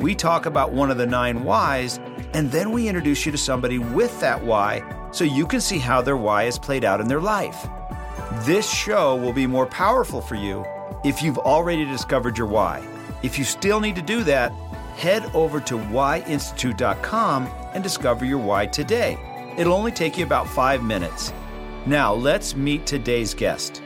we talk about one of the nine whys, and then we introduce you to somebody with that why so you can see how their why is played out in their life. This show will be more powerful for you if you've already discovered your why. If you still need to do that, head over to whyinstitute.com and discover your why today. It'll only take you about five minutes. Now, let's meet today's guest.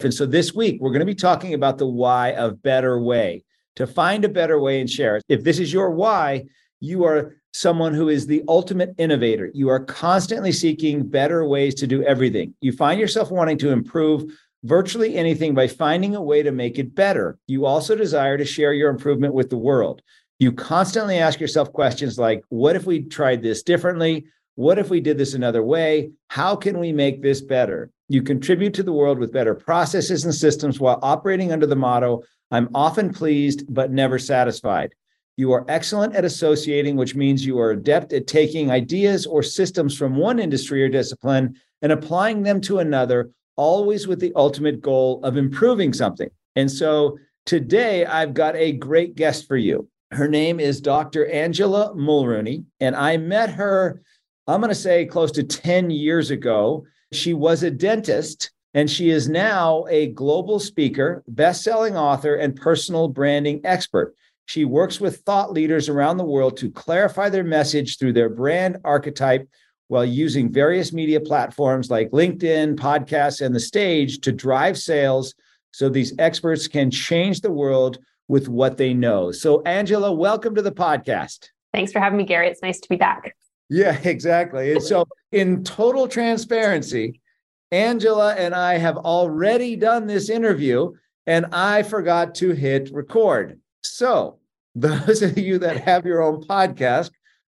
And so this week, we're going to be talking about the why of Better Way to find a better way and share it. If this is your why, you are someone who is the ultimate innovator. You are constantly seeking better ways to do everything. You find yourself wanting to improve virtually anything by finding a way to make it better. You also desire to share your improvement with the world. You constantly ask yourself questions like, what if we tried this differently? What if we did this another way? How can we make this better? You contribute to the world with better processes and systems while operating under the motto, I'm often pleased but never satisfied. You are excellent at associating, which means you are adept at taking ideas or systems from one industry or discipline and applying them to another, always with the ultimate goal of improving something. And so today I've got a great guest for you. Her name is Dr. Angela Mulrooney, and I met her, I'm going to say close to 10 years ago. She was a dentist and she is now a global speaker, best-selling author, and personal branding expert. She works with thought leaders around the world to clarify their message through their brand archetype while using various media platforms like LinkedIn, podcasts, and the stage to drive sales so these experts can change the world with what they know. So, Angela, welcome to the podcast. Thanks for having me, Gary. It's nice to be back. Yeah, exactly. And so, in total transparency, Angela and I have already done this interview and I forgot to hit record. So, those of you that have your own podcast,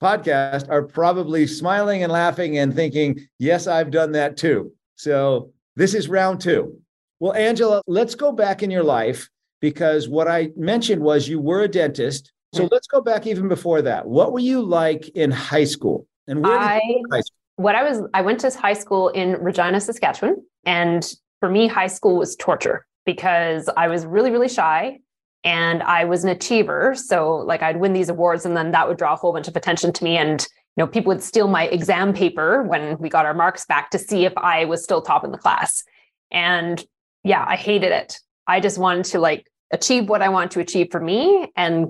podcast are probably smiling and laughing and thinking, "Yes, I've done that too." So, this is round 2. Well, Angela, let's go back in your life because what I mentioned was you were a dentist. So, mm. let's go back even before that. What were you like in high school? And where I, high school? What I was, I went to high school in Regina, Saskatchewan. And for me, high school was torture because I was really, really shy and I was an achiever. So like I'd win these awards and then that would draw a whole bunch of attention to me. And, you know, people would steal my exam paper when we got our marks back to see if I was still top in the class. And yeah, I hated it. I just wanted to like achieve what I want to achieve for me and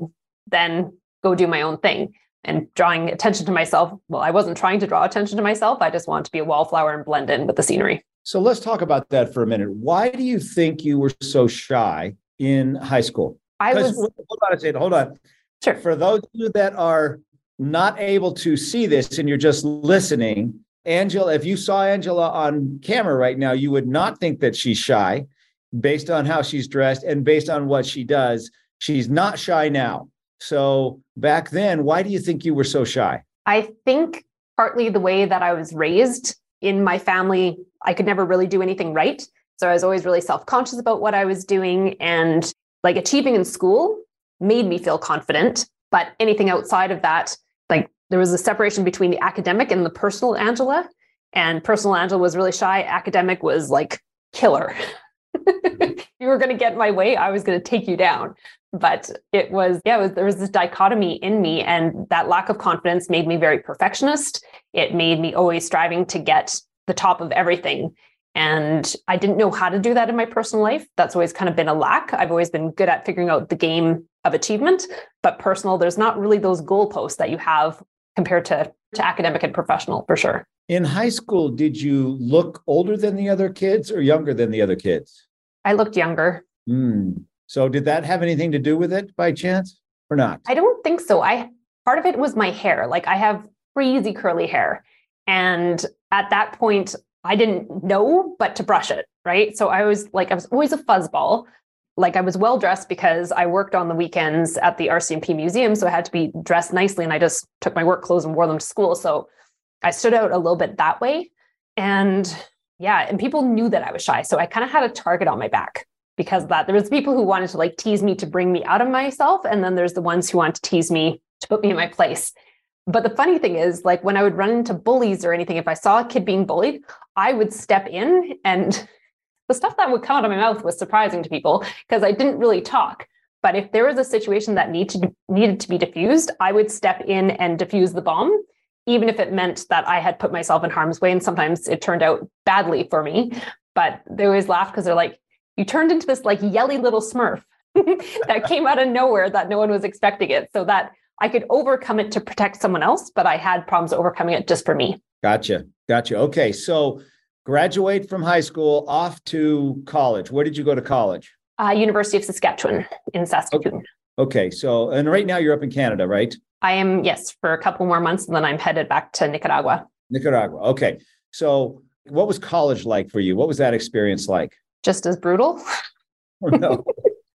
then go do my own thing and drawing attention to myself. Well, I wasn't trying to draw attention to myself. I just wanted to be a wallflower and blend in with the scenery. So let's talk about that for a minute. Why do you think you were so shy in high school? I was. Hold on a second. Hold on. Sure. For those of you that are not able to see this and you're just listening, Angela, if you saw Angela on camera right now, you would not think that she's shy based on how she's dressed and based on what she does. She's not shy now. So back then, why do you think you were so shy? I think partly the way that I was raised in my family, I could never really do anything right. So I was always really self conscious about what I was doing. And like achieving in school made me feel confident. But anything outside of that, like there was a separation between the academic and the personal Angela. And personal Angela was really shy. Academic was like killer. you were going to get my way, I was going to take you down but it was yeah it was, there was this dichotomy in me and that lack of confidence made me very perfectionist. It made me always striving to get the top of everything. And i didn't know how to do that in my personal life. That's always kind of been a lack. I've always been good at figuring out the game of achievement but personal there's not really those goalposts that you have compared to, to academic and professional for sure. In high school did you look older than the other kids or younger than the other kids? I looked younger. Mm. So did that have anything to do with it by chance or not? I don't think so. I part of it was my hair. Like I have crazy curly hair. And at that point, I didn't know but to brush it, right? So I was like, I was always a fuzzball. like I was well dressed because I worked on the weekends at the RCMP museum. So I had to be dressed nicely. And I just took my work clothes and wore them to school. So I stood out a little bit that way. And yeah, and people knew that I was shy. So I kind of had a target on my back because that. There was people who wanted to like tease me to bring me out of myself. And then there's the ones who want to tease me to put me in my place. But the funny thing is, like when I would run into bullies or anything, if I saw a kid being bullied, I would step in and the stuff that would come out of my mouth was surprising to people because I didn't really talk. But if there was a situation that needed to, needed to be diffused, I would step in and diffuse the bomb, even if it meant that I had put myself in harm's way. And sometimes it turned out badly for me. But they always laugh because they're like, you turned into this like yelly little smurf that came out of nowhere that no one was expecting it. So that I could overcome it to protect someone else, but I had problems overcoming it just for me. Gotcha. Gotcha. Okay. So graduate from high school, off to college. Where did you go to college? Uh, University of Saskatchewan in Saskatoon. Okay. okay. So, and right now you're up in Canada, right? I am, yes, for a couple more months, and then I'm headed back to Nicaragua. Nicaragua. Okay. So, what was college like for you? What was that experience like? Just as brutal. oh, no.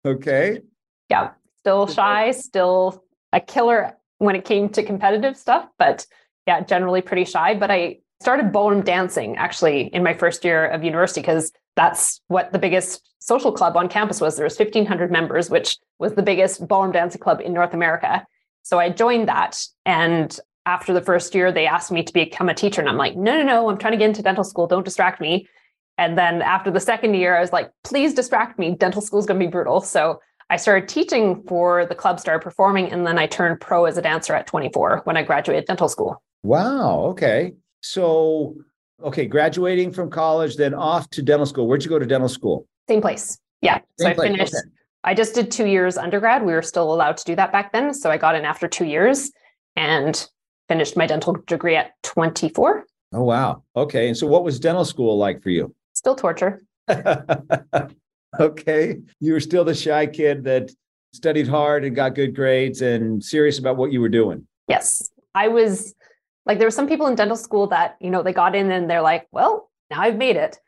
okay. Yeah. Still shy, still a killer when it came to competitive stuff, but yeah, generally pretty shy. But I started ballroom dancing actually in my first year of university because that's what the biggest social club on campus was. There was 1,500 members, which was the biggest ballroom dancing club in North America. So I joined that. And after the first year, they asked me to become a teacher. And I'm like, no, no, no, I'm trying to get into dental school. Don't distract me. And then after the second year, I was like, please distract me. Dental school is going to be brutal. So I started teaching for the club, started performing, and then I turned pro as a dancer at 24 when I graduated dental school. Wow. Okay. So, okay, graduating from college, then off to dental school. Where'd you go to dental school? Same place. Yeah. Same so I place. finished. Okay. I just did two years undergrad. We were still allowed to do that back then. So I got in after two years and finished my dental degree at 24. Oh, wow. Okay. And so what was dental school like for you? Still torture. okay. You were still the shy kid that studied hard and got good grades and serious about what you were doing. Yes. I was like there were some people in dental school that, you know, they got in and they're like, well, now I've made it.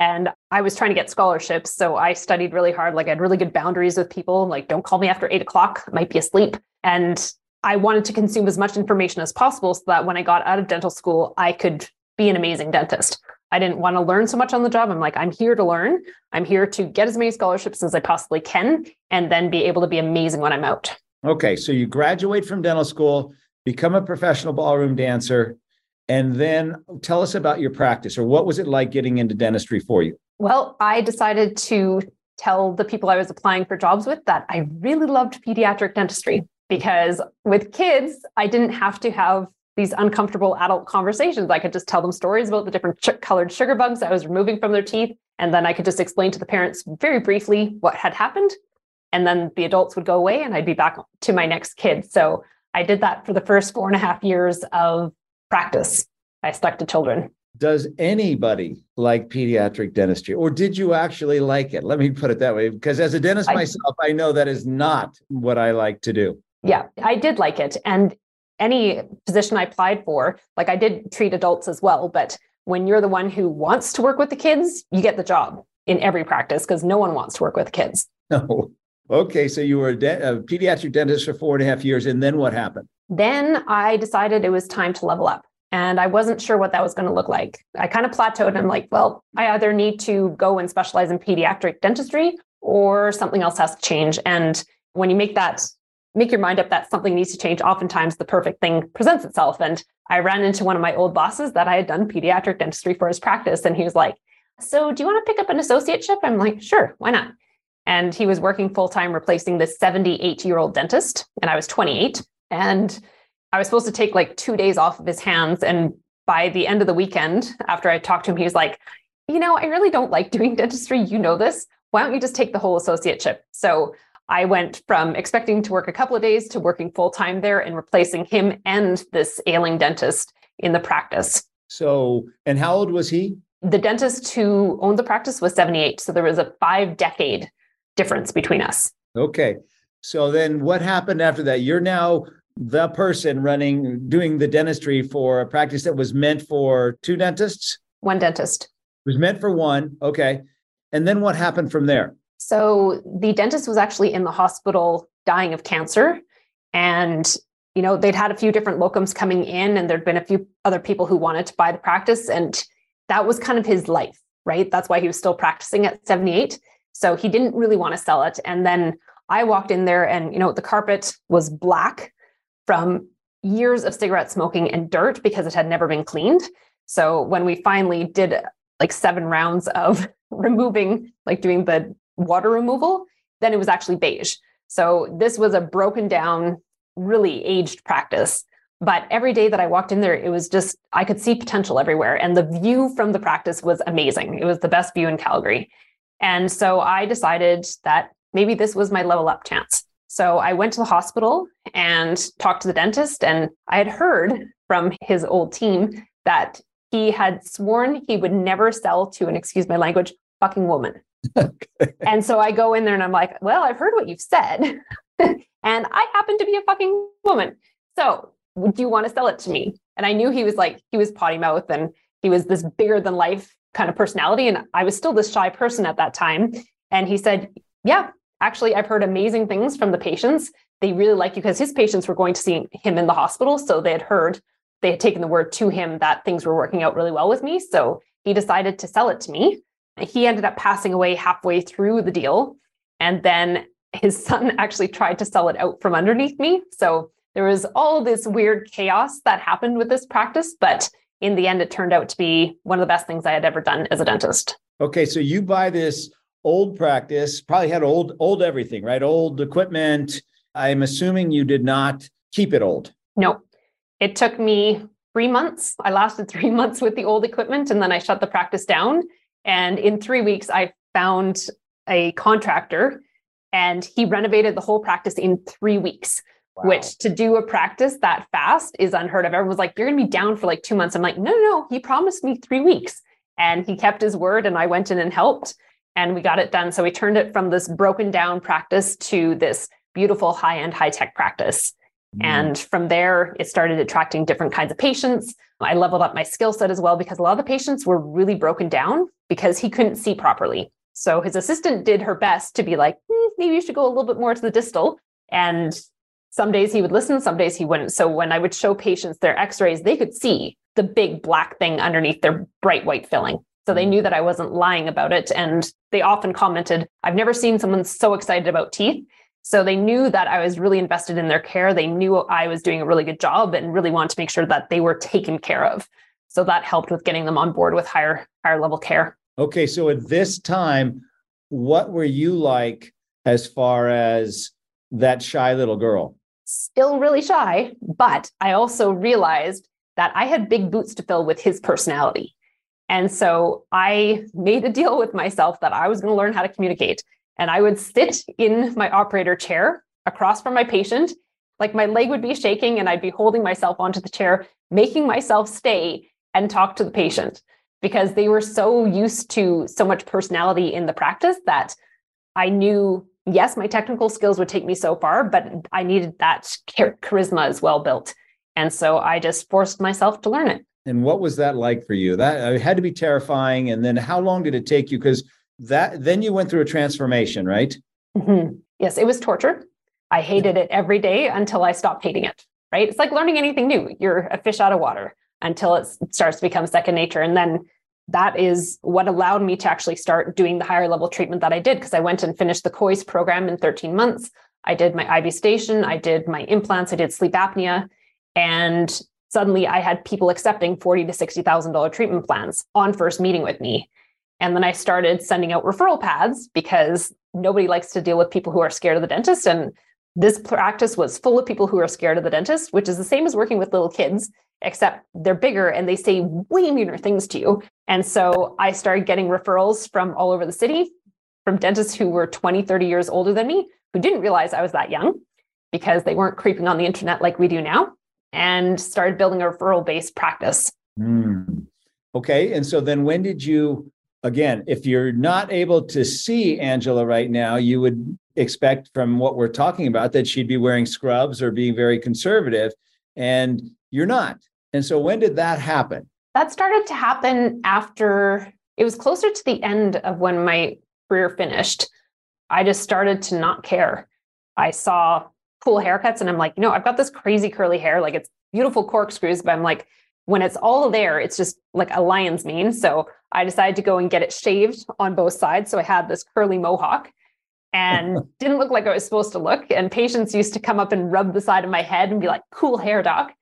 And I was trying to get scholarships. So I studied really hard. Like I had really good boundaries with people. Like, don't call me after eight o'clock, I might be asleep. And I wanted to consume as much information as possible so that when I got out of dental school, I could be an amazing dentist. I didn't want to learn so much on the job. I'm like, I'm here to learn. I'm here to get as many scholarships as I possibly can and then be able to be amazing when I'm out. Okay. So you graduate from dental school become a professional ballroom dancer, and then tell us about your practice or what was it like getting into dentistry for you? Well, I decided to tell the people I was applying for jobs with that I really loved pediatric dentistry because with kids, I didn't have to have these uncomfortable adult conversations. I could just tell them stories about the different ch- colored sugar bugs I was removing from their teeth. And then I could just explain to the parents very briefly what had happened. And then the adults would go away and I'd be back to my next kid. So I did that for the first four and a half years of practice. I stuck to children. Does anybody like pediatric dentistry, or did you actually like it? Let me put it that way, because as a dentist I, myself, I know that is not what I like to do. Yeah, I did like it. And any position I applied for, like I did treat adults as well. But when you're the one who wants to work with the kids, you get the job in every practice because no one wants to work with kids. No, oh, Okay, so you were a, de- a, pediatric dentist for four and a half years, and then what happened? Then I decided it was time to level up, and I wasn't sure what that was going to look like. I kind of plateaued, and I'm like, well, I either need to go and specialize in pediatric dentistry, or something else has to change. And when you make that make your mind up that something needs to change, oftentimes the perfect thing presents itself. And I ran into one of my old bosses that I had done pediatric dentistry for his practice, and he was like, so do you want to pick up an associateship? I'm like, sure, why not? and he was working full time replacing this 78 year old dentist and i was 28 and i was supposed to take like two days off of his hands and by the end of the weekend after i talked to him he was like you know i really don't like doing dentistry you know this why don't you just take the whole associateship so i went from expecting to work a couple of days to working full time there and replacing him and this ailing dentist in the practice so and how old was he the dentist who owned the practice was 78 so there was a five decade difference between us. Okay. So then what happened after that? You're now the person running, doing the dentistry for a practice that was meant for two dentists? One dentist. It was meant for one. Okay. And then what happened from there? So the dentist was actually in the hospital dying of cancer. And, you know, they'd had a few different locums coming in, and there'd been a few other people who wanted to buy the practice. And that was kind of his life, right? That's why he was still practicing at 78. So he didn't really want to sell it. And then I walked in there, and, you know, the carpet was black from years of cigarette smoking and dirt because it had never been cleaned. So when we finally did like seven rounds of removing, like doing the water removal, then it was actually beige. So this was a broken down, really aged practice. But every day that I walked in there, it was just, I could see potential everywhere. And the view from the practice was amazing. It was the best view in Calgary. And so I decided that maybe this was my level up chance. So I went to the hospital and talked to the dentist. And I had heard from his old team that he had sworn he would never sell to an, excuse my language, fucking woman. okay. And so I go in there and I'm like, well, I've heard what you've said. and I happen to be a fucking woman. So do you want to sell it to me? And I knew he was like, he was potty mouth and he was this bigger than life kind of personality. And I was still this shy person at that time. And he said, yeah, actually, I've heard amazing things from the patients. They really like you because his patients were going to see him in the hospital. So they had heard, they had taken the word to him that things were working out really well with me. So he decided to sell it to me. He ended up passing away halfway through the deal. And then his son actually tried to sell it out from underneath me. So there was all this weird chaos that happened with this practice. But in the end, it turned out to be one of the best things I had ever done as a dentist. Okay. So you buy this old practice, probably had old, old everything, right? Old equipment. I'm assuming you did not keep it old. No. It took me three months. I lasted three months with the old equipment and then I shut the practice down and in three weeks, I found a contractor and he renovated the whole practice in three weeks. Wow. Which to do a practice that fast is unheard of. Everyone was like, You're gonna be down for like two months. I'm like, No, no, no. He promised me three weeks. And he kept his word. And I went in and helped and we got it done. So we turned it from this broken down practice to this beautiful high end, high tech practice. Mm. And from there, it started attracting different kinds of patients. I leveled up my skill set as well because a lot of the patients were really broken down because he couldn't see properly. So his assistant did her best to be like, mm, maybe you should go a little bit more to the distal. And some days he would listen, some days he wouldn't. So when I would show patients their x rays, they could see the big black thing underneath their bright white filling. So they mm. knew that I wasn't lying about it. And they often commented, I've never seen someone so excited about teeth. So they knew that I was really invested in their care. They knew I was doing a really good job and really wanted to make sure that they were taken care of. So that helped with getting them on board with higher higher level care. Okay, so at this time, what were you like as far as that shy little girl? Still really shy, but I also realized that I had big boots to fill with his personality. And so I made a deal with myself that I was going to learn how to communicate. And I would sit in my operator chair across from my patient. Like my leg would be shaking, and I'd be holding myself onto the chair, making myself stay and talk to the patient because they were so used to so much personality in the practice that I knew, yes, my technical skills would take me so far, but I needed that charisma as well built. And so I just forced myself to learn it. And what was that like for you? That uh, it had to be terrifying. And then how long did it take you? Because that then you went through a transformation, right? Mm-hmm. Yes, it was torture. I hated it every day until I stopped hating it. Right? It's like learning anything new. You're a fish out of water until it starts to become second nature, and then that is what allowed me to actually start doing the higher level treatment that I did because I went and finished the Kois program in 13 months. I did my IV sedation, I did my implants, I did sleep apnea, and suddenly I had people accepting forty to sixty thousand dollar treatment plans on first meeting with me. And then I started sending out referral pads because nobody likes to deal with people who are scared of the dentist. And this practice was full of people who are scared of the dentist, which is the same as working with little kids, except they're bigger and they say way meaner things to you. And so I started getting referrals from all over the city from dentists who were 20, 30 years older than me, who didn't realize I was that young because they weren't creeping on the internet like we do now, and started building a referral based practice. Mm. Okay. And so then when did you again, if you're not able to see Angela right now, you would expect from what we're talking about that she'd be wearing scrubs or being very conservative, and you're not. And so, when did that happen? That started to happen after it was closer to the end of when my career finished. I just started to not care. I saw cool haircuts and I'm like, you know, I've got this crazy curly hair. Like it's beautiful corkscrews, but I'm like, when it's all there, it's just like a lion's mane. So I decided to go and get it shaved on both sides. So I had this curly mohawk and didn't look like I was supposed to look. And patients used to come up and rub the side of my head and be like, cool hair, doc.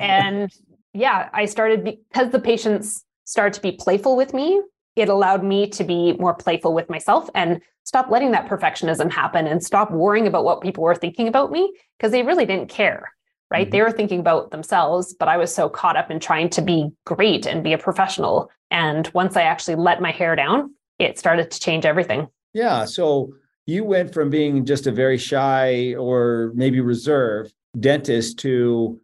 And yeah, I started because the patients started to be playful with me. It allowed me to be more playful with myself and stop letting that perfectionism happen and stop worrying about what people were thinking about me because they really didn't care right? Mm-hmm. They were thinking about themselves, but I was so caught up in trying to be great and be a professional. And once I actually let my hair down, it started to change everything. Yeah. So you went from being just a very shy or maybe reserved dentist to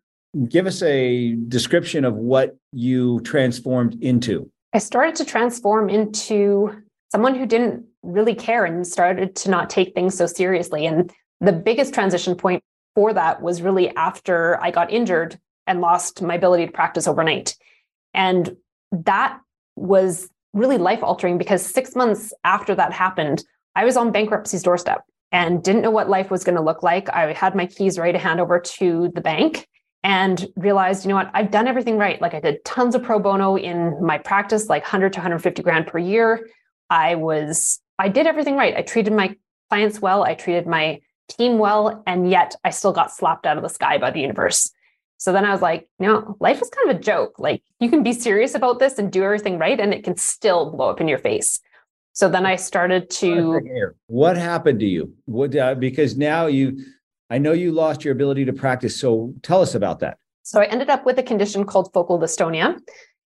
give us a description of what you transformed into. I started to transform into someone who didn't really care and started to not take things so seriously. And the biggest transition point for that was really after I got injured and lost my ability to practice overnight. And that was really life altering because six months after that happened, I was on bankruptcy's doorstep and didn't know what life was going to look like. I had my keys ready to hand over to the bank and realized, you know what, I've done everything right. Like I did tons of pro bono in my practice, like 100 to 150 grand per year. I was, I did everything right. I treated my clients well. I treated my team well, and yet I still got slapped out of the sky by the universe. So then I was like, no, life is kind of a joke. Like you can be serious about this and do everything right, and it can still blow up in your face. So then I started to. What happened to you? What uh, because now you, I know you lost your ability to practice. So tell us about that. So I ended up with a condition called focal dystonia,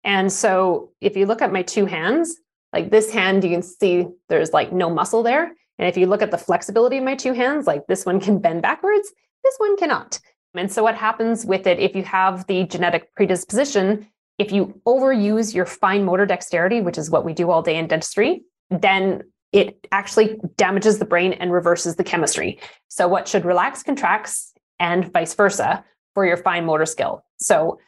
and so if you look at my two hands, like this hand, you can see there's like no muscle there, and if you look at the flexibility of my two hands, like this one can bend backwards, this one cannot. And so, what happens with it if you have the genetic predisposition, if you overuse your fine motor dexterity, which is what we do all day in dentistry, then it actually damages the brain and reverses the chemistry. So, what should relax contracts and vice versa for your fine motor skill. So,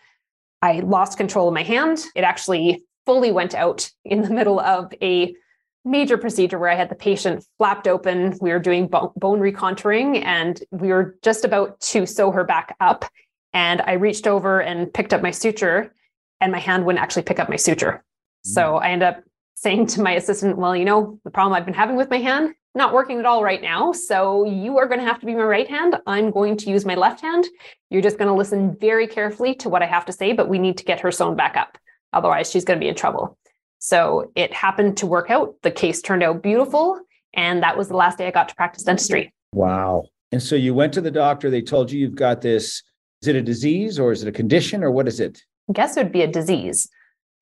I lost control of my hand. It actually fully went out in the middle of a major procedure where I had the patient flapped open. We were doing bone, bone recontouring and we were just about to sew her back up. And I reached over and picked up my suture, and my hand wouldn't actually pick up my suture. Mm-hmm. So I ended up saying to my assistant, Well, you know, the problem I've been having with my hand, not working at all right now. So you are going to have to be my right hand. I'm going to use my left hand. You're just going to listen very carefully to what I have to say, but we need to get her sewn back up. Otherwise, she's going to be in trouble. So it happened to work out. The case turned out beautiful. And that was the last day I got to practice dentistry. Wow. And so you went to the doctor, they told you you've got this. Is it a disease or is it a condition or what is it? I guess it would be a disease.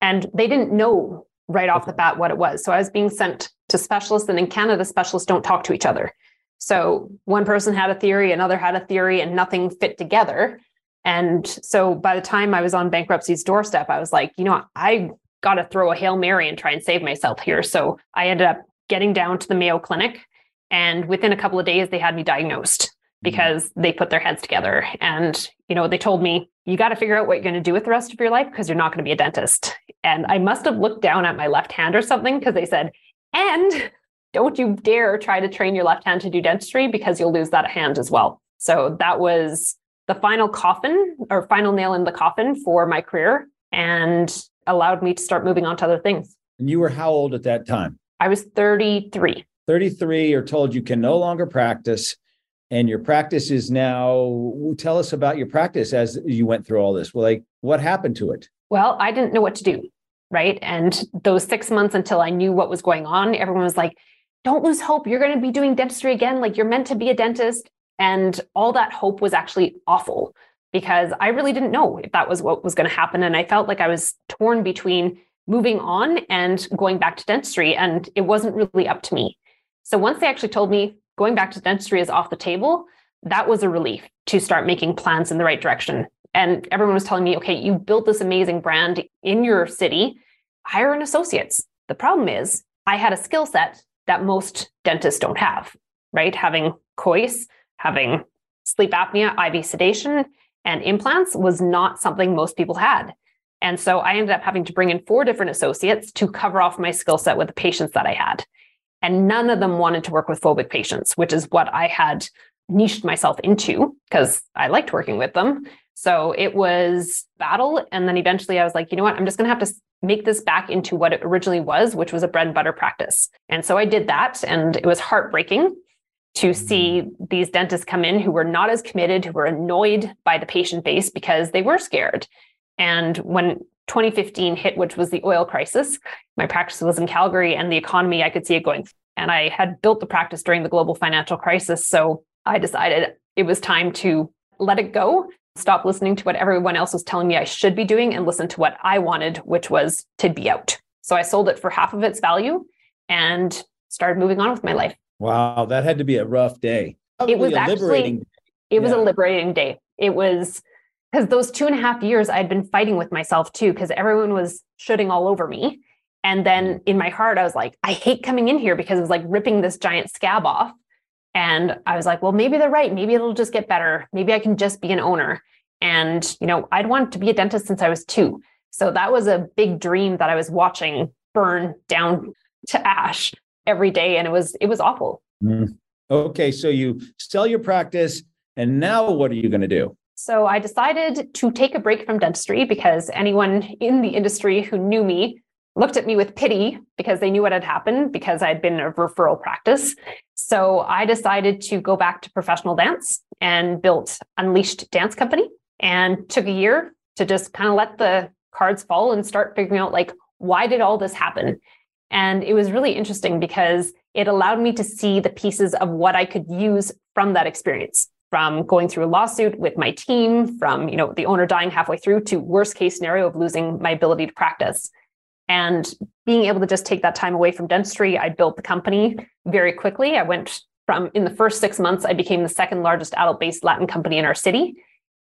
And they didn't know right off the bat what it was. So I was being sent to specialists, and in Canada, specialists don't talk to each other. So one person had a theory, another had a theory, and nothing fit together. And so by the time I was on bankruptcy's doorstep, I was like, you know, I got to throw a Hail Mary and try and save myself here. So I ended up getting down to the Mayo Clinic. And within a couple of days, they had me diagnosed mm-hmm. because they put their heads together. And, you know, they told me, you got to figure out what you're going to do with the rest of your life because you're not going to be a dentist. And I must have looked down at my left hand or something because they said, and don't you dare try to train your left hand to do dentistry because you'll lose that hand as well. So that was the final coffin or final nail in the coffin for my career. And allowed me to start moving on to other things. And you were how old at that time? I was 33. 33, you're told you can no longer practice. And your practice is now, tell us about your practice as you went through all this. Well, like, what happened to it? Well, I didn't know what to do. Right. And those six months until I knew what was going on, everyone was like, don't lose hope. You're going to be doing dentistry again. Like, you're meant to be a dentist. And all that hope was actually awful because I really didn't know if that was what was going to happen. And I felt like I was torn between moving on and going back to dentistry. And it wasn't really up to me. So once they actually told me going back to dentistry is off the table, that was a relief to start making plans in the right direction. And everyone was telling me, okay, you built this amazing brand in your city, hire an associates. The problem is, I had a skill set that most dentists don't have, right? Having Kois, having sleep apnea, IV sedation, and implants was not something most people had. And so I ended up having to bring in four different associates to cover off my skill set with the patients that I had. And none of them wanted to work with phobic patients, which is what I had niched myself into because I liked working with them. So it was battle. And then eventually I was like, you know what? I'm just going to have to make this back into what it originally was, which was a bread and butter practice. And so I did that. And it was heartbreaking to see these dentists come in who were not as committed, who were annoyed by the patient base because they were scared. And when 2015 hit, which was the oil crisis. My practice was in Calgary and the economy, I could see it going. And I had built the practice during the global financial crisis. So I decided it was time to let it go, stop listening to what everyone else was telling me I should be doing, and listen to what I wanted, which was to be out. So I sold it for half of its value and started moving on with my life. Wow, that had to be a rough day. Probably it was actually, it was yeah. a liberating day. It was because those two and a half years I'd been fighting with myself too, because everyone was shooting all over me. And then mm-hmm. in my heart, I was like, I hate coming in here because it was like ripping this giant scab off. And I was like, well, maybe they're right. Maybe it'll just get better. Maybe I can just be an owner. And, you know, I'd wanted to be a dentist since I was two. So that was a big dream that I was watching burn down to ash every day. And it was, it was awful. Mm. Okay. So you sell your practice. And now what are you going to do? So I decided to take a break from dentistry because anyone in the industry who knew me looked at me with pity because they knew what had happened because I'd been a referral practice. So I decided to go back to professional dance and built Unleashed Dance Company and took a year to just kind of let the cards fall and start figuring out like why did all this happen? And it was really interesting because it allowed me to see the pieces of what I could use from that experience from going through a lawsuit with my team, from you know the owner dying halfway through to worst case scenario of losing my ability to practice. And being able to just take that time away from dentistry, I built the company very quickly. I went from in the first six months, I became the second largest adult based Latin company in our city.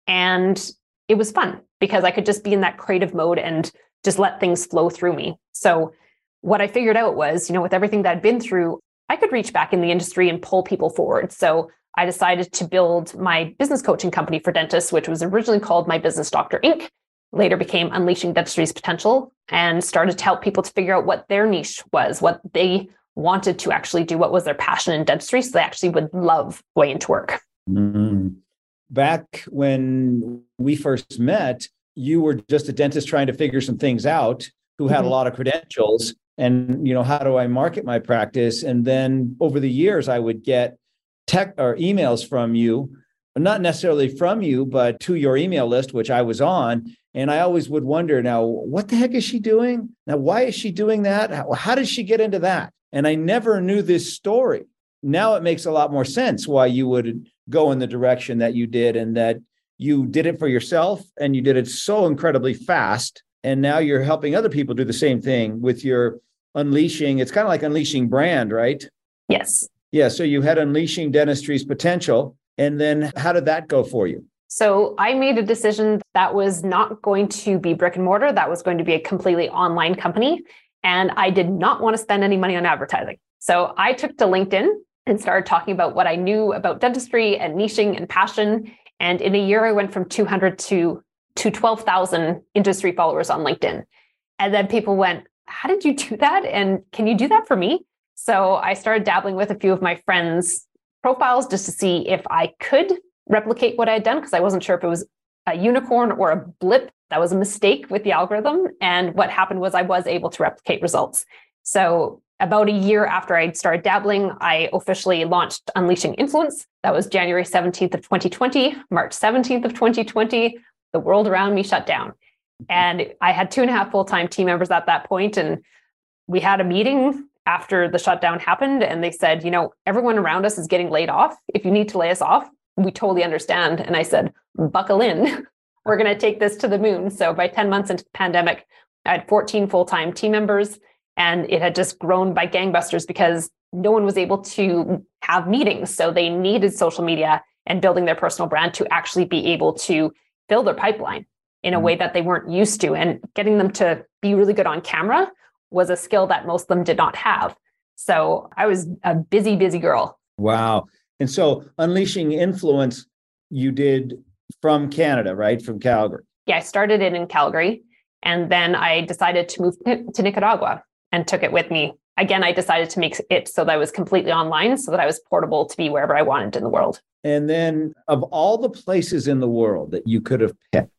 And it was fun because I could just be in that creative mode and just let things flow through me. So, what I figured out was, you know, with everything that I'd been through, I could reach back in the industry and pull people forward. So, I decided to build my business coaching company for dentists, which was originally called My Business Doctor Inc., later became Unleashing Dentistry's Potential, and started to help people to figure out what their niche was, what they wanted to actually do, what was their passion in dentistry, so they actually would love going into work. Mm-hmm. Back when we first met, you were just a dentist trying to figure some things out who had mm-hmm. a lot of credentials and you know how do i market my practice and then over the years i would get tech or emails from you, not necessarily from you, but to your email list, which I was on. And I always would wonder now, what the heck is she doing? Now, why is she doing that? How, how did she get into that? And I never knew this story. Now it makes a lot more sense why you would go in the direction that you did and that you did it for yourself and you did it so incredibly fast. And now you're helping other people do the same thing with your unleashing. It's kind of like unleashing brand, right? Yes. Yeah. So you had Unleashing Dentistry's Potential. And then how did that go for you? So I made a decision that was not going to be brick and mortar, that was going to be a completely online company. And I did not want to spend any money on advertising. So I took to LinkedIn and started talking about what I knew about dentistry and niching and passion. And in a year, I went from 200 to, to 12,000 industry followers on LinkedIn. And then people went, How did you do that? And can you do that for me? So I started dabbling with a few of my friends' profiles just to see if I could replicate what I had done because I wasn't sure if it was a unicorn or a blip. That was a mistake with the algorithm. And what happened was I was able to replicate results. So about a year after I started dabbling, I officially launched Unleashing Influence. That was January 17th of 2020, March 17th of 2020. The world around me shut down. And I had two and a half full-time team members at that point, And we had a meeting after the shutdown happened and they said, you know, everyone around us is getting laid off. If you need to lay us off, we totally understand. And I said, buckle in. We're going to take this to the moon. So by 10 months into the pandemic, I had 14 full time team members and it had just grown by gangbusters because no one was able to have meetings. So they needed social media and building their personal brand to actually be able to build their pipeline in a mm-hmm. way that they weren't used to and getting them to be really good on camera was a skill that most of them did not have. So I was a busy, busy girl. Wow. And so unleashing influence, you did from Canada, right? From Calgary. Yeah, I started it in Calgary. And then I decided to move to Nicaragua and took it with me again, I decided to make it so that I was completely online so that I was portable to be wherever I wanted in the world. And then, of all the places in the world that you could have picked,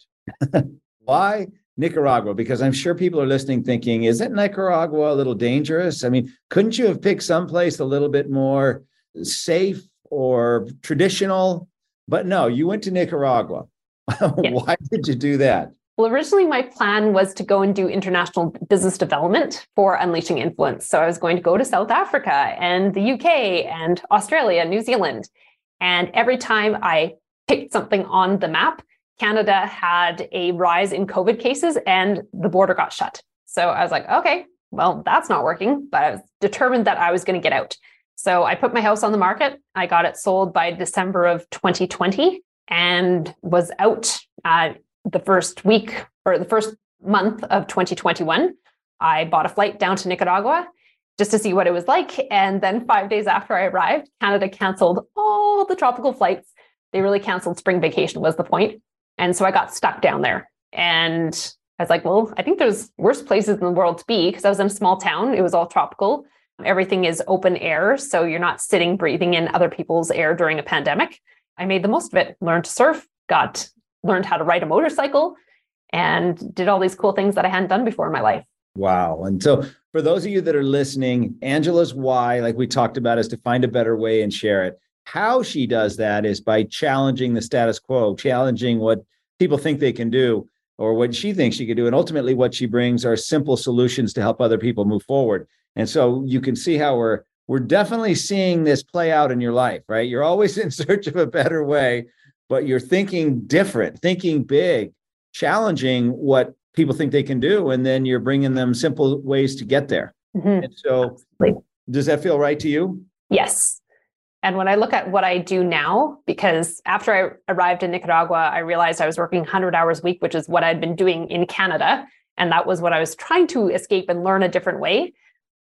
why Nicaragua? Because I'm sure people are listening thinking, isn't Nicaragua a little dangerous? I mean, couldn't you have picked someplace a little bit more safe or traditional? But no, you went to Nicaragua. Why did you do that? Well, originally my plan was to go and do international business development for Unleashing Influence. So I was going to go to South Africa and the UK and Australia, New Zealand. And every time I picked something on the map, Canada had a rise in COVID cases and the border got shut. So I was like, okay, well, that's not working, but I was determined that I was going to get out. So I put my house on the market. I got it sold by December of 2020 and was out uh, the first week or the first month of 2021, I bought a flight down to Nicaragua just to see what it was like. And then five days after I arrived, Canada canceled all the tropical flights. They really canceled spring vacation, was the point. And so I got stuck down there. And I was like, well, I think there's worse places in the world to be because I was in a small town. It was all tropical. Everything is open air. So you're not sitting breathing in other people's air during a pandemic. I made the most of it, learned to surf, got learned how to ride a motorcycle and did all these cool things that I hadn't done before in my life. Wow. And so for those of you that are listening, Angela's why, like we talked about, is to find a better way and share it. How she does that is by challenging the status quo, challenging what people think they can do or what she thinks she can do. And ultimately, what she brings are simple solutions to help other people move forward. And so you can see how we're we're definitely seeing this play out in your life, right? You're always in search of a better way but you're thinking different, thinking big, challenging what people think they can do, and then you're bringing them simple ways to get there. Mm-hmm. And so, Absolutely. does that feel right to you? Yes. And when I look at what I do now, because after I arrived in Nicaragua, I realized I was working 100 hours a week, which is what I'd been doing in Canada. And that was what I was trying to escape and learn a different way.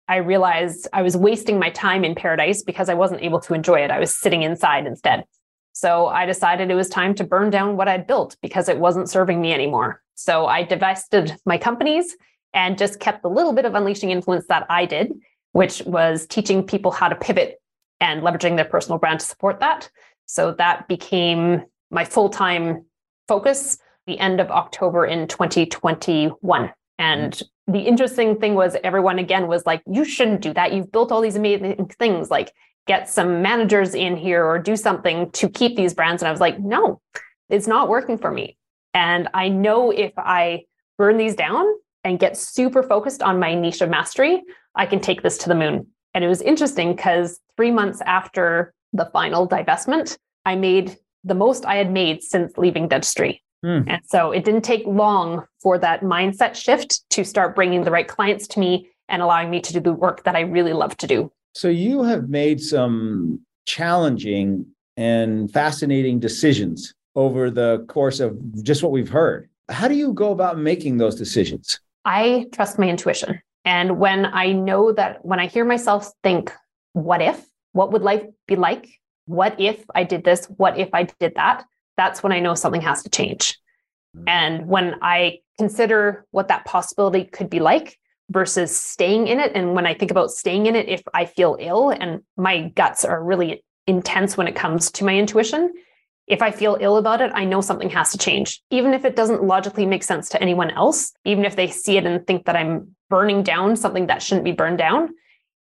I realized I was wasting my time in paradise because I wasn't able to enjoy it. I was sitting inside instead. So I decided it was time to burn down what I'd built because it wasn't serving me anymore. So I divested my companies and just kept the little bit of unleashing influence that I did, which was teaching people how to pivot and leveraging their personal brand to support that. So that became my full time focus the end of October in 2021. And the interesting thing was everyone again was like, you shouldn't do that. You've built all these amazing things. Like get some managers in here or do something to keep these brands. And I was like, no, it's not working for me. And I know if I burn these down and get super focused on my niche of mastery, I can take this to the moon. And it was interesting because three months after the final divestment, I made the most I had made since leaving dentistry. Hmm. And so it didn't take long for that mindset shift to start bringing the right clients to me and allowing me to do the work that I really love to do. So you have made some challenging and fascinating decisions over the course of just what we've heard. How do you go about making those decisions? I trust my intuition. And when I know that when I hear myself think, what if? What would life be like? What if I did this? What if I did that? That's when I know something has to change. Mm. And when I consider what that possibility could be like, versus staying in it. And when I think about staying in it, if I feel ill and my guts are really intense when it comes to my intuition, if I feel ill about it, I know something has to change. Even if it doesn't logically make sense to anyone else, even if they see it and think that I'm burning down something that shouldn't be burned down,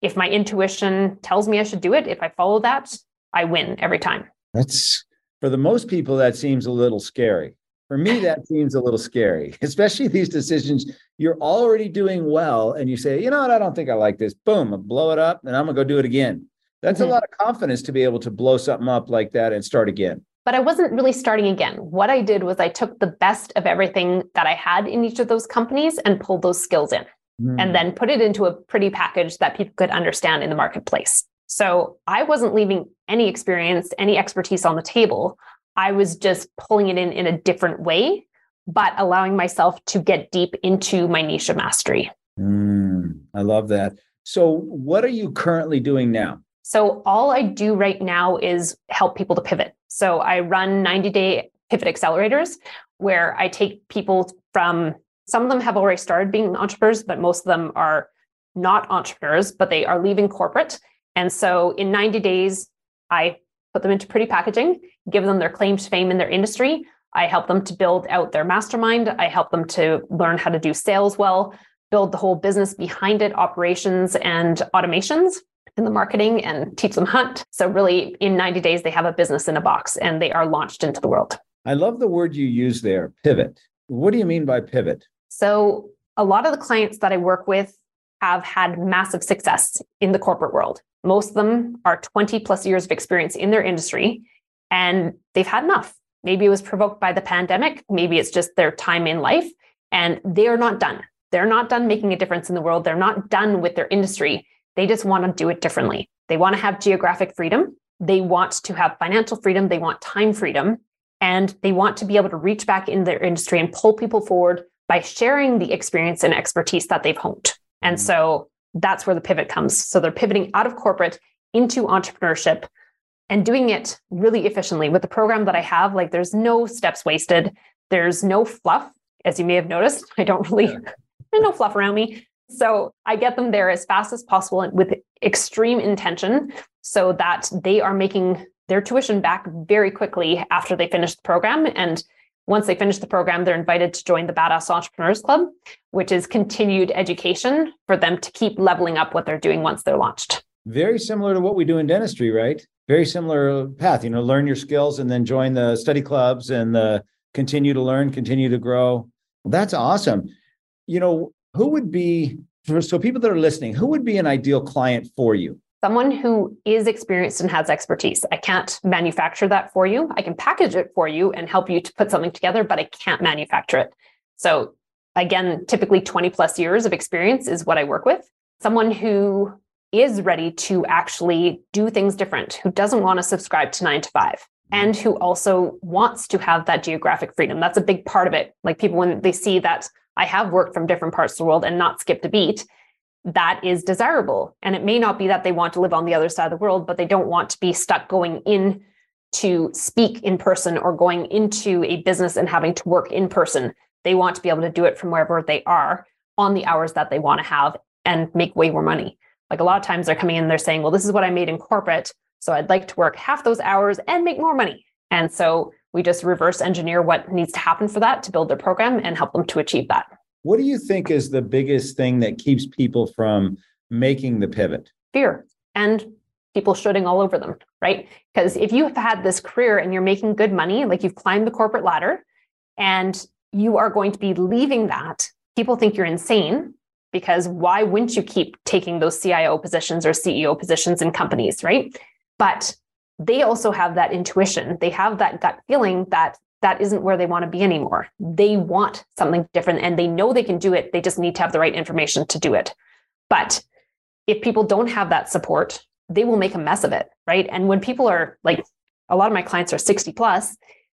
if my intuition tells me I should do it, if I follow that, I win every time. That's for the most people, that seems a little scary. For me, that seems a little scary, especially these decisions. You're already doing well, and you say, you know what, I don't think I like this. Boom, I blow it up, and I'm gonna go do it again. That's mm-hmm. a lot of confidence to be able to blow something up like that and start again. But I wasn't really starting again. What I did was I took the best of everything that I had in each of those companies and pulled those skills in, mm. and then put it into a pretty package that people could understand in the marketplace. So I wasn't leaving any experience, any expertise on the table. I was just pulling it in in a different way, but allowing myself to get deep into my niche of mastery. Mm, I love that. So, what are you currently doing now? So, all I do right now is help people to pivot. So, I run 90 day pivot accelerators where I take people from some of them have already started being entrepreneurs, but most of them are not entrepreneurs, but they are leaving corporate. And so in 90 days, I put them into pretty packaging, give them their claim to fame in their industry. I help them to build out their mastermind. I help them to learn how to do sales well, build the whole business behind it, operations and automations in the marketing and teach them hunt. So really in 90 days they have a business in a box and they are launched into the world. I love the word you use there, pivot. What do you mean by pivot? So a lot of the clients that I work with have had massive success in the corporate world. Most of them are 20 plus years of experience in their industry and they've had enough. Maybe it was provoked by the pandemic, maybe it's just their time in life and they are not done. They're not done making a difference in the world. They're not done with their industry. They just want to do it differently. They want to have geographic freedom. They want to have financial freedom. They want time freedom. And they want to be able to reach back in their industry and pull people forward by sharing the experience and expertise that they've honed. And mm. so that's where the pivot comes. So they're pivoting out of corporate into entrepreneurship and doing it really efficiently with the program that I have. Like there's no steps wasted, there's no fluff. As you may have noticed, I don't really, there's no fluff around me. So I get them there as fast as possible with extreme intention so that they are making their tuition back very quickly after they finish the program. And once they finish the program, they're invited to join the Badass Entrepreneurs Club, which is continued education for them to keep leveling up what they're doing once they're launched. Very similar to what we do in dentistry, right? Very similar path. You know, learn your skills and then join the study clubs and the continue to learn, continue to grow. That's awesome. You know, who would be so people that are listening who would be an ideal client for you someone who is experienced and has expertise. I can't manufacture that for you. I can package it for you and help you to put something together but i can't manufacture it. So again typically 20 plus years of experience is what i work with. Someone who is ready to actually do things different who doesn't want to subscribe to 9 to 5 and who also wants to have that geographic freedom. That's a big part of it. Like people when they see that I have worked from different parts of the world and not skipped a beat, that is desirable. And it may not be that they want to live on the other side of the world, but they don't want to be stuck going in to speak in person or going into a business and having to work in person. They want to be able to do it from wherever they are on the hours that they want to have and make way more money. Like a lot of times they're coming in, they're saying, well, this is what I made in corporate. So I'd like to work half those hours and make more money. And so we just reverse engineer what needs to happen for that to build their program and help them to achieve that. What do you think is the biggest thing that keeps people from making the pivot? Fear and people shooting all over them, right? Because if you have had this career and you're making good money, like you've climbed the corporate ladder and you are going to be leaving that, people think you're insane because why wouldn't you keep taking those CIO positions or CEO positions in companies, right? But they also have that intuition. They have that gut feeling that that isn't where they want to be anymore. They want something different and they know they can do it. They just need to have the right information to do it. But if people don't have that support, they will make a mess of it, right? And when people are like, a lot of my clients are 60 plus,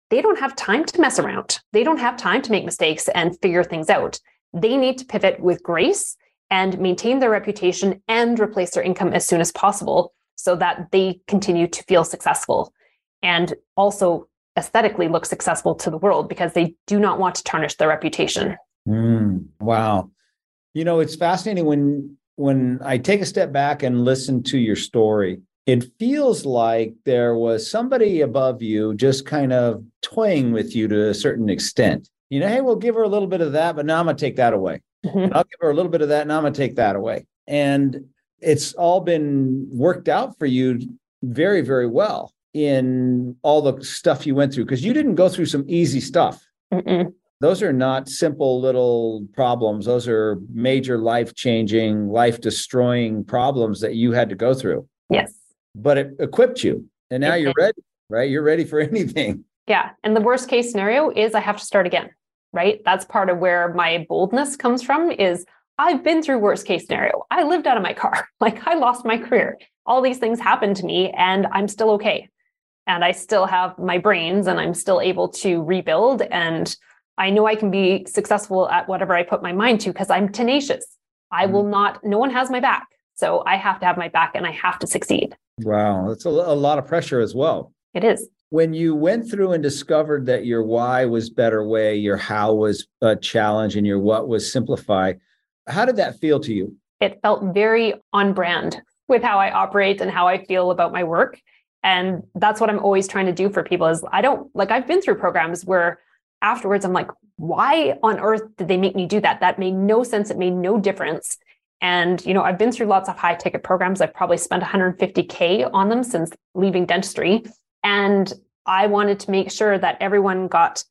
they don't have time to mess around. They don't have time to make mistakes and figure things out. They need to pivot with grace and maintain their reputation and replace their income as soon as possible so that they continue to feel successful and also aesthetically look successful to the world because they do not want to tarnish their reputation. Mm, wow. You know, it's fascinating when when I take a step back and listen to your story. It feels like there was somebody above you just kind of toying with you to a certain extent. You know, hey, we'll give her a little bit of that, but now I'm going to take that away. Mm-hmm. I'll give her a little bit of that, now I'm going to take that away. And it's all been worked out for you very, very well in all the stuff you went through because you didn't go through some easy stuff. Mm-mm. Those are not simple little problems. Those are major life changing, life destroying problems that you had to go through. Yes. But it equipped you. And now you're ready, right? You're ready for anything. Yeah. And the worst case scenario is I have to start again, right? That's part of where my boldness comes from is I've been through worst case scenario. I lived out of my car. Like I lost my career. All these things happened to me and I'm still okay. And I still have my brains and I'm still able to rebuild and I know I can be successful at whatever I put my mind to because I'm tenacious. I will mm. not no one has my back. So I have to have my back and I have to succeed. Wow, that's a, a lot of pressure as well. It is when you went through and discovered that your why was better way, your how was a challenge, and your what was simplify, how did that feel to you? it felt very on brand with how I operate and how I feel about my work. And that's what I'm always trying to do for people is I don't like I've been through programs where afterwards I'm like, why on earth did they make me do that? That made no sense. It made no difference. And you know, I've been through lots of high ticket programs. I've probably spent 150k on them since leaving dentistry. And I wanted to make sure that everyone got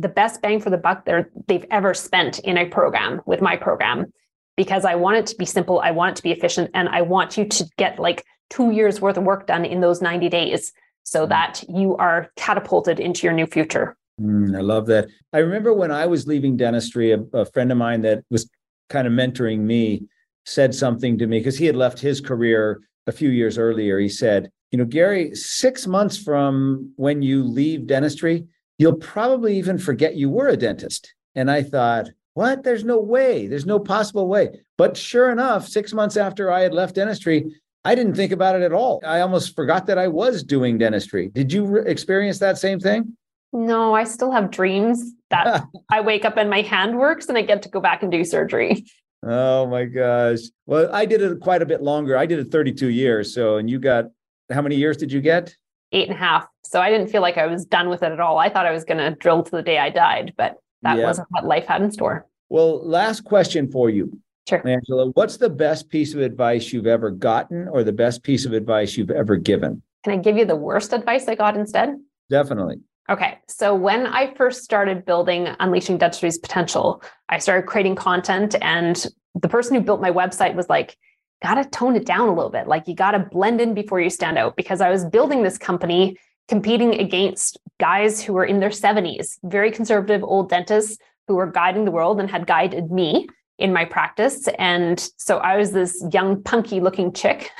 the best bang for the buck they've ever spent in a program with my program because I want it to be simple, I want it to be efficient, and I want you to get like two years worth of work done in those 90 days so mm. that you are catapulted into your new future. Mm, I love that. I remember when I was leaving dentistry, a, a friend of mine that was kind of mentoring me said something to me because he had left his career a few years earlier. He said, You know, Gary, six months from when you leave dentistry, you'll probably even forget you were a dentist. And I thought, what? There's no way. There's no possible way. But sure enough, six months after I had left dentistry, I didn't think about it at all. I almost forgot that I was doing dentistry. Did you re- experience that same thing? No, I still have dreams that I wake up and my hand works and I get to go back and do surgery. Oh my gosh. Well, I did it quite a bit longer. I did it 32 years. So, and you got how many years did you get? Eight and a half. So I didn't feel like I was done with it at all. I thought I was going to drill to the day I died, but that yeah. wasn't what life had in store. Well, last question for you. Sure. Angela, what's the best piece of advice you've ever gotten or the best piece of advice you've ever given? Can I give you the worst advice I got instead? Definitely. Okay. So when I first started building Unleashing Dentistry's Potential, I started creating content and the person who built my website was like, gotta tone it down a little bit. Like you gotta blend in before you stand out because I was building this company competing against guys who were in their 70s, very conservative old dentists who were guiding the world and had guided me in my practice. And so I was this young, punky looking chick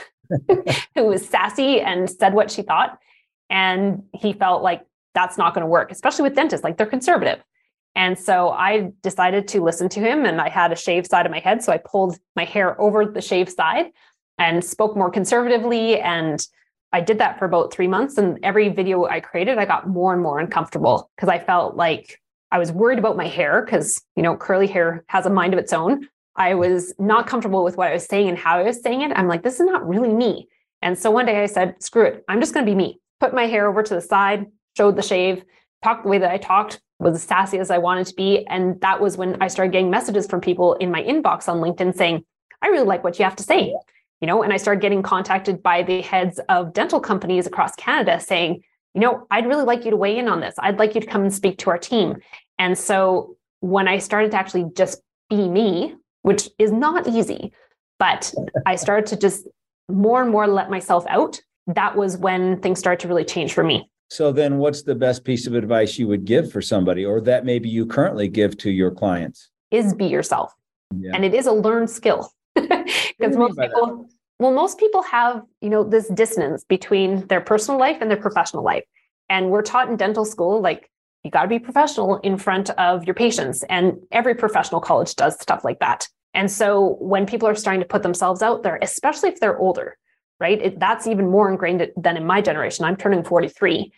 who was sassy and said what she thought. And he felt like that's not going to work, especially with dentists, like they're conservative. And so I decided to listen to him and I had a shaved side of my head. So I pulled my hair over the shaved side and spoke more conservatively and I did that for about three months. And every video I created, I got more and more uncomfortable because I felt like I was worried about my hair because, you know, curly hair has a mind of its own. I was not comfortable with what I was saying and how I was saying it. I'm like, this is not really me. And so one day I said, screw it. I'm just going to be me. Put my hair over to the side, showed the shave, talked the way that I talked, was as sassy as I wanted to be. And that was when I started getting messages from people in my inbox on LinkedIn saying, I really like what you have to say you know, and I started getting contacted by the heads of dental companies across Canada saying, you know, I'd really like you to weigh in on this. I'd like you to come and speak to our team. And so when I started to actually just be me, which is not easy, but I started to just more and more let myself out, that was when things started to really change for me. So then what's the best piece of advice you would give for somebody or that maybe you currently give to your clients? Is be yourself. Yeah. And it is a learned skill because most people well most people have you know this dissonance between their personal life and their professional life. And we're taught in dental school like you got to be professional in front of your patients. And every professional college does stuff like that. And so when people are starting to put themselves out there especially if they're older right it, that's even more ingrained than in my generation. I'm turning 43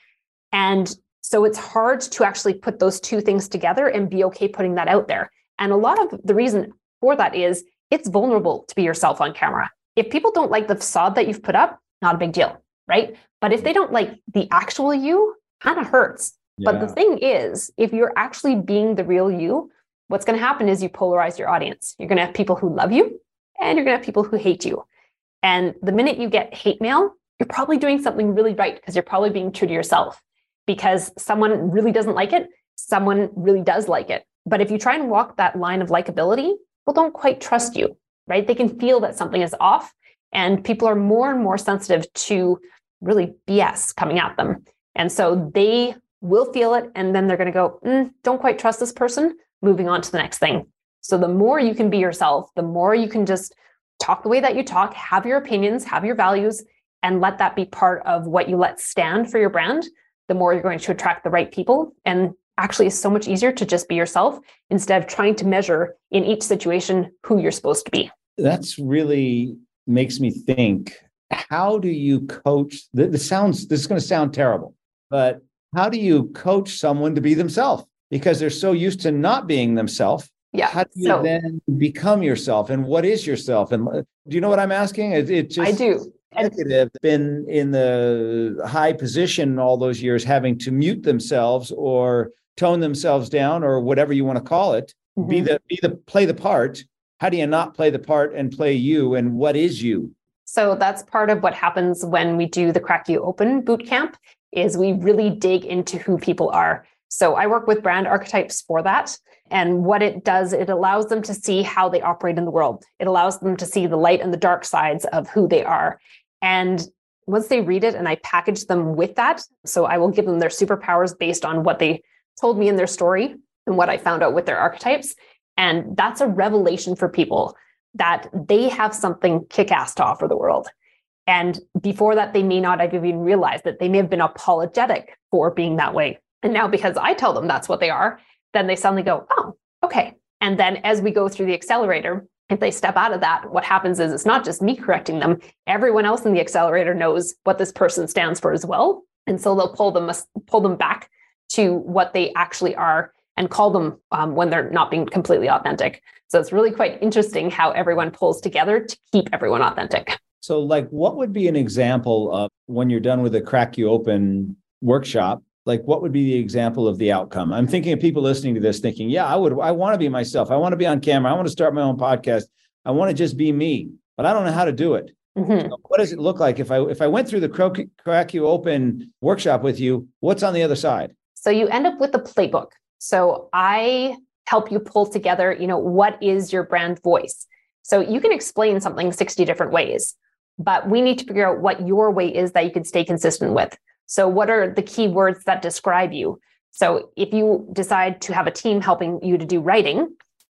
and so it's hard to actually put those two things together and be okay putting that out there. And a lot of the reason for that is it's vulnerable to be yourself on camera. If people don't like the facade that you've put up, not a big deal, right? But if they don't like the actual you, kind of hurts. Yeah. But the thing is, if you're actually being the real you, what's going to happen is you polarize your audience. You're going to have people who love you and you're going to have people who hate you. And the minute you get hate mail, you're probably doing something really right because you're probably being true to yourself because someone really doesn't like it, someone really does like it. But if you try and walk that line of likability, people don't quite trust you, right? They can feel that something is off, and people are more and more sensitive to really BS coming at them. And so they will feel it, and then they're going to go, mm, don't quite trust this person, moving on to the next thing. So the more you can be yourself, the more you can just talk the way that you talk, have your opinions, have your values, and let that be part of what you let stand for your brand, the more you're going to attract the right people. And actually is so much easier to just be yourself instead of trying to measure in each situation who you're supposed to be. That's really makes me think how do you coach this sounds this is going to sound terrible but how do you coach someone to be themselves because they're so used to not being themselves Yeah. How do you so, then become yourself? And what is yourself? And uh, do you know what I'm asking? It, it just I do. executive been in the high position all those years, having to mute themselves or tone themselves down or whatever you want to call it. Mhm. Be the be the play the part. How do you not play the part and play you? And what is you? So that's part of what happens when we do the Crack You Open boot camp is we really dig into who people are. So I work with brand archetypes for that. And what it does, it allows them to see how they operate in the world. It allows them to see the light and the dark sides of who they are. And once they read it and I package them with that, so I will give them their superpowers based on what they told me in their story and what I found out with their archetypes. And that's a revelation for people that they have something kick ass to offer the world. And before that, they may not have even realized that they may have been apologetic for being that way. And now, because I tell them that's what they are, then they suddenly go, oh, okay. And then as we go through the accelerator, if they step out of that, what happens is it's not just me correcting them. Everyone else in the accelerator knows what this person stands for as well. And so they'll pull them pull them back to what they actually are and call them um, when they're not being completely authentic. So it's really quite interesting how everyone pulls together to keep everyone authentic. So, like, what would be an example of when you're done with the Crack You Open workshop? Like, what would be the example of the outcome? I'm thinking of people listening to this thinking, yeah, I would, I want to be myself. I want to be on camera. I want to start my own podcast. I want to just be me, but I don't know how to do it. Mhm. So what does it look like if I if I went through the Crack You Open workshop with you? What's on the other side? So you end up with a playbook. So I help you pull together, you know, what is your brand voice? So you can explain something 60 different ways, but we need to figure out what your way is that you can stay consistent with. So what are the key words that describe you? So if you decide to have a team helping you to do writing,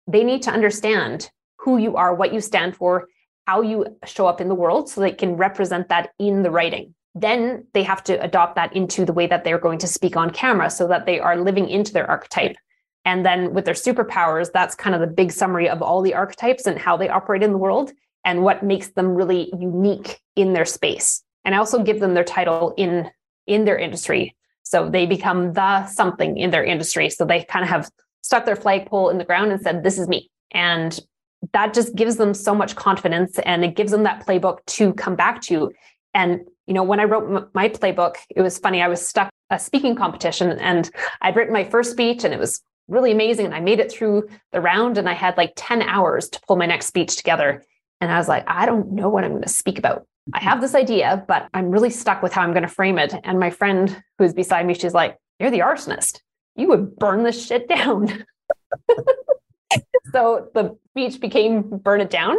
they need to understand who you are, what you stand for, how you show up in the world so they can represent that in the writing then they have to adopt that into the way that they're going to speak on camera so that they are living into their archetype. And then with their superpowers, that's kind of the big summary of all the archetypes and how they operate in the world and what makes them really unique in their space. And I also give them their title in in their industry. So they become the something in their industry. So they kind of have stuck their flagpole in the ground and said, This is me. And that just gives them so much confidence and it gives them that playbook to come back to. And you know, when I wrote m- my playbook, it was funny. I was stuck a speaking competition and I'd written my first speech and it was really amazing. And I made it through the round and I had like 10 hours to pull my next speech together. And I was like, I don't know what I'm going to speak about. I have this idea, but I'm really stuck with how I'm going to frame it. And my friend who's beside me, she's like, You're the arsonist. You would burn this shit down. so the speech became Burn It Down.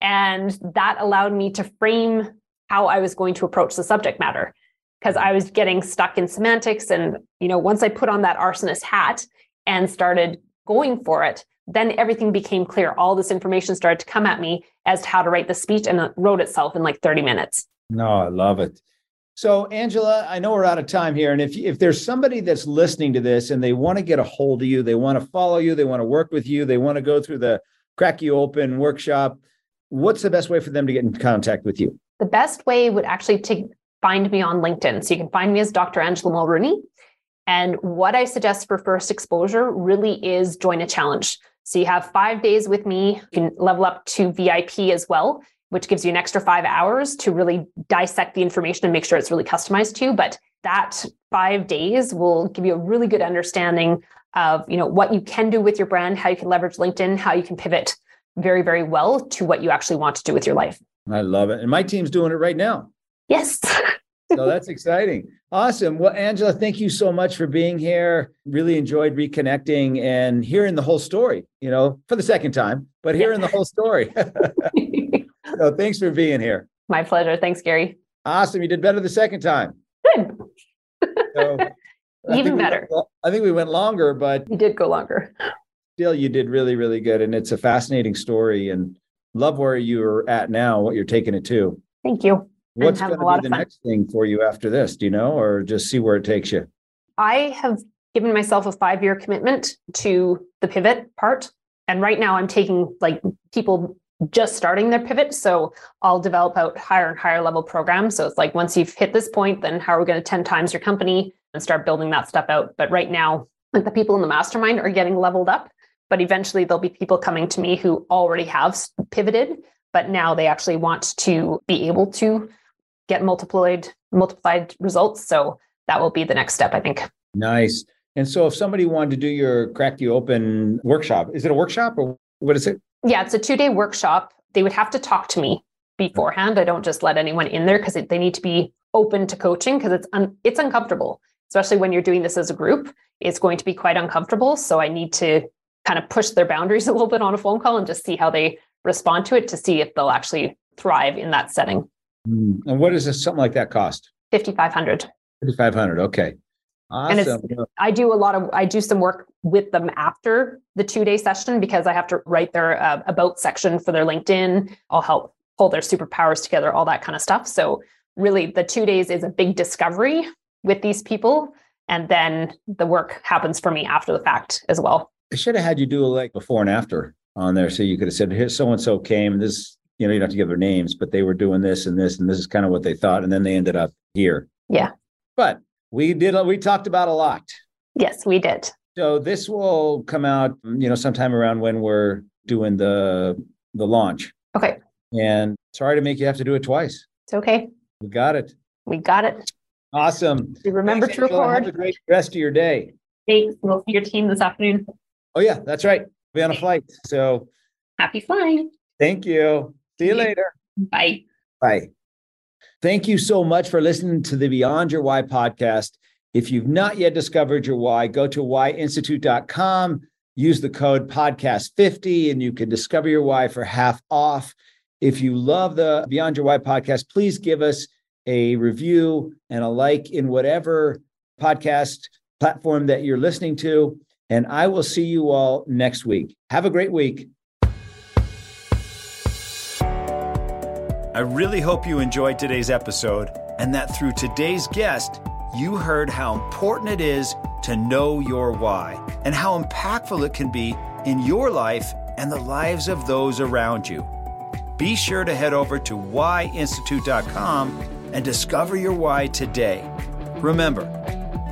And that allowed me to frame how I was going to approach the subject matter because I was getting stuck in semantics. And, you know, once I put on that arsonist hat and started going for it, then everything became clear. All this information started to come at me as to how to write the speech and it wrote itself in like 30 minutes. No, I love it. So, Angela, I know we're out of time here. And if, if there's somebody that's listening to this and they want to get a hold of you, they want to follow you, they want to work with you, they want to go through the Crack You Open workshop, what's the best way for them to get in contact with you? The best way would actually to find me on LinkedIn. So you can find me as Dr. Angela Mulrooney. And what I suggest for first exposure really is join a challenge. So you have five days with me. You can level up to VIP as well, which gives you an extra five hours to really dissect the information and make sure it's really customized to you. But that five days will give you a really good understanding of you know what you can do with your brand, how you can leverage LinkedIn, how you can pivot very, very well to what you actually want to do with your life. I love it. And my team's doing it right now. Yes. So that's exciting. Awesome. Well, Angela, thank you so much for being here. Really enjoyed reconnecting and hearing the whole story, you know, for the second time, but hearing the whole story. so thanks for being here. My pleasure. Thanks, Gary. Awesome. You did better the second time. Good. So Even we better. went- I think we went longer, but You did go longer. still you did really, really good. And it's a fascinating story and love where you're at now, what you're taking it to. Thank you. What's going to be the next thing for you after this? Do you know, or just see where it takes you? I have given myself a five year commitment to the pivot part. And right now I'm taking like people just starting their pivot. So I'll develop out higher and higher level programs. So it's like once you've hit this point, then how are we going to 10 times your company and start building that stuff out? But right now, like the people in the mastermind are getting leveled up. But eventually there'll be people coming to me who already have pivoted, but now they actually want to be able to get multiplied multiplied results. So that will be the next step, I think. Nice. And so if somebody wanted to do your crack you open workshop, is it a workshop or what is it? Yeah, it's a two day workshop. They would have to talk to me beforehand. I don't just let anyone in there because they need to be open to coaching because it's un- it's uncomfortable, especially when you're doing this as a group. It's going to be quite uncomfortable. So I need to kind of push their boundaries a little bit on a phone call and just see how they respond to it to see if they'll actually thrive in that setting. Mm. And what does this, something like that cost? 5500 5500 Okay. Awesome. And it's, I do a lot of, I do some work with them after the two day session because I have to write their uh, about section for their LinkedIn. I'll help pull their superpowers together, all that kind of stuff. So, really, the two days is a big discovery with these people. And then the work happens for me after the fact as well. I should have had you do a like before and after on there. So you could have said, here, so and so came. This, you know, you don't have to give their names, but they were doing this and this, and this is kind of what they thought. And then they ended up here. Yeah. But we did, we talked about a lot. Yes, we did. So this will come out, you know, sometime around when we're doing the the launch. Okay. And sorry to make you have to do it twice. It's okay. We got it. We got it. Awesome. remember Thanks, to record. Have a great rest of your day. Thanks. We'll see your team this afternoon. Oh yeah, that's right. Be on a flight. So happy flying. Thank you. See you later. Bye. Bye. Thank you so much for listening to the Beyond Your Why podcast. If you've not yet discovered your why, go to whyinstitute.com, use the code podcast50, and you can discover your why for half off. If you love the Beyond Your Why podcast, please give us a review and a like in whatever podcast platform that you're listening to. And I will see you all next week. Have a great week. I really hope you enjoyed today's episode and that through today's guest, you heard how important it is to know your why and how impactful it can be in your life and the lives of those around you. Be sure to head over to whyinstitute.com and discover your why today. Remember,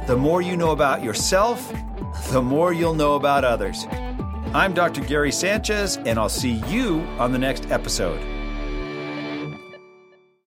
the more you know about yourself, the more you'll know about others. I'm Dr. Gary Sanchez, and I'll see you on the next episode.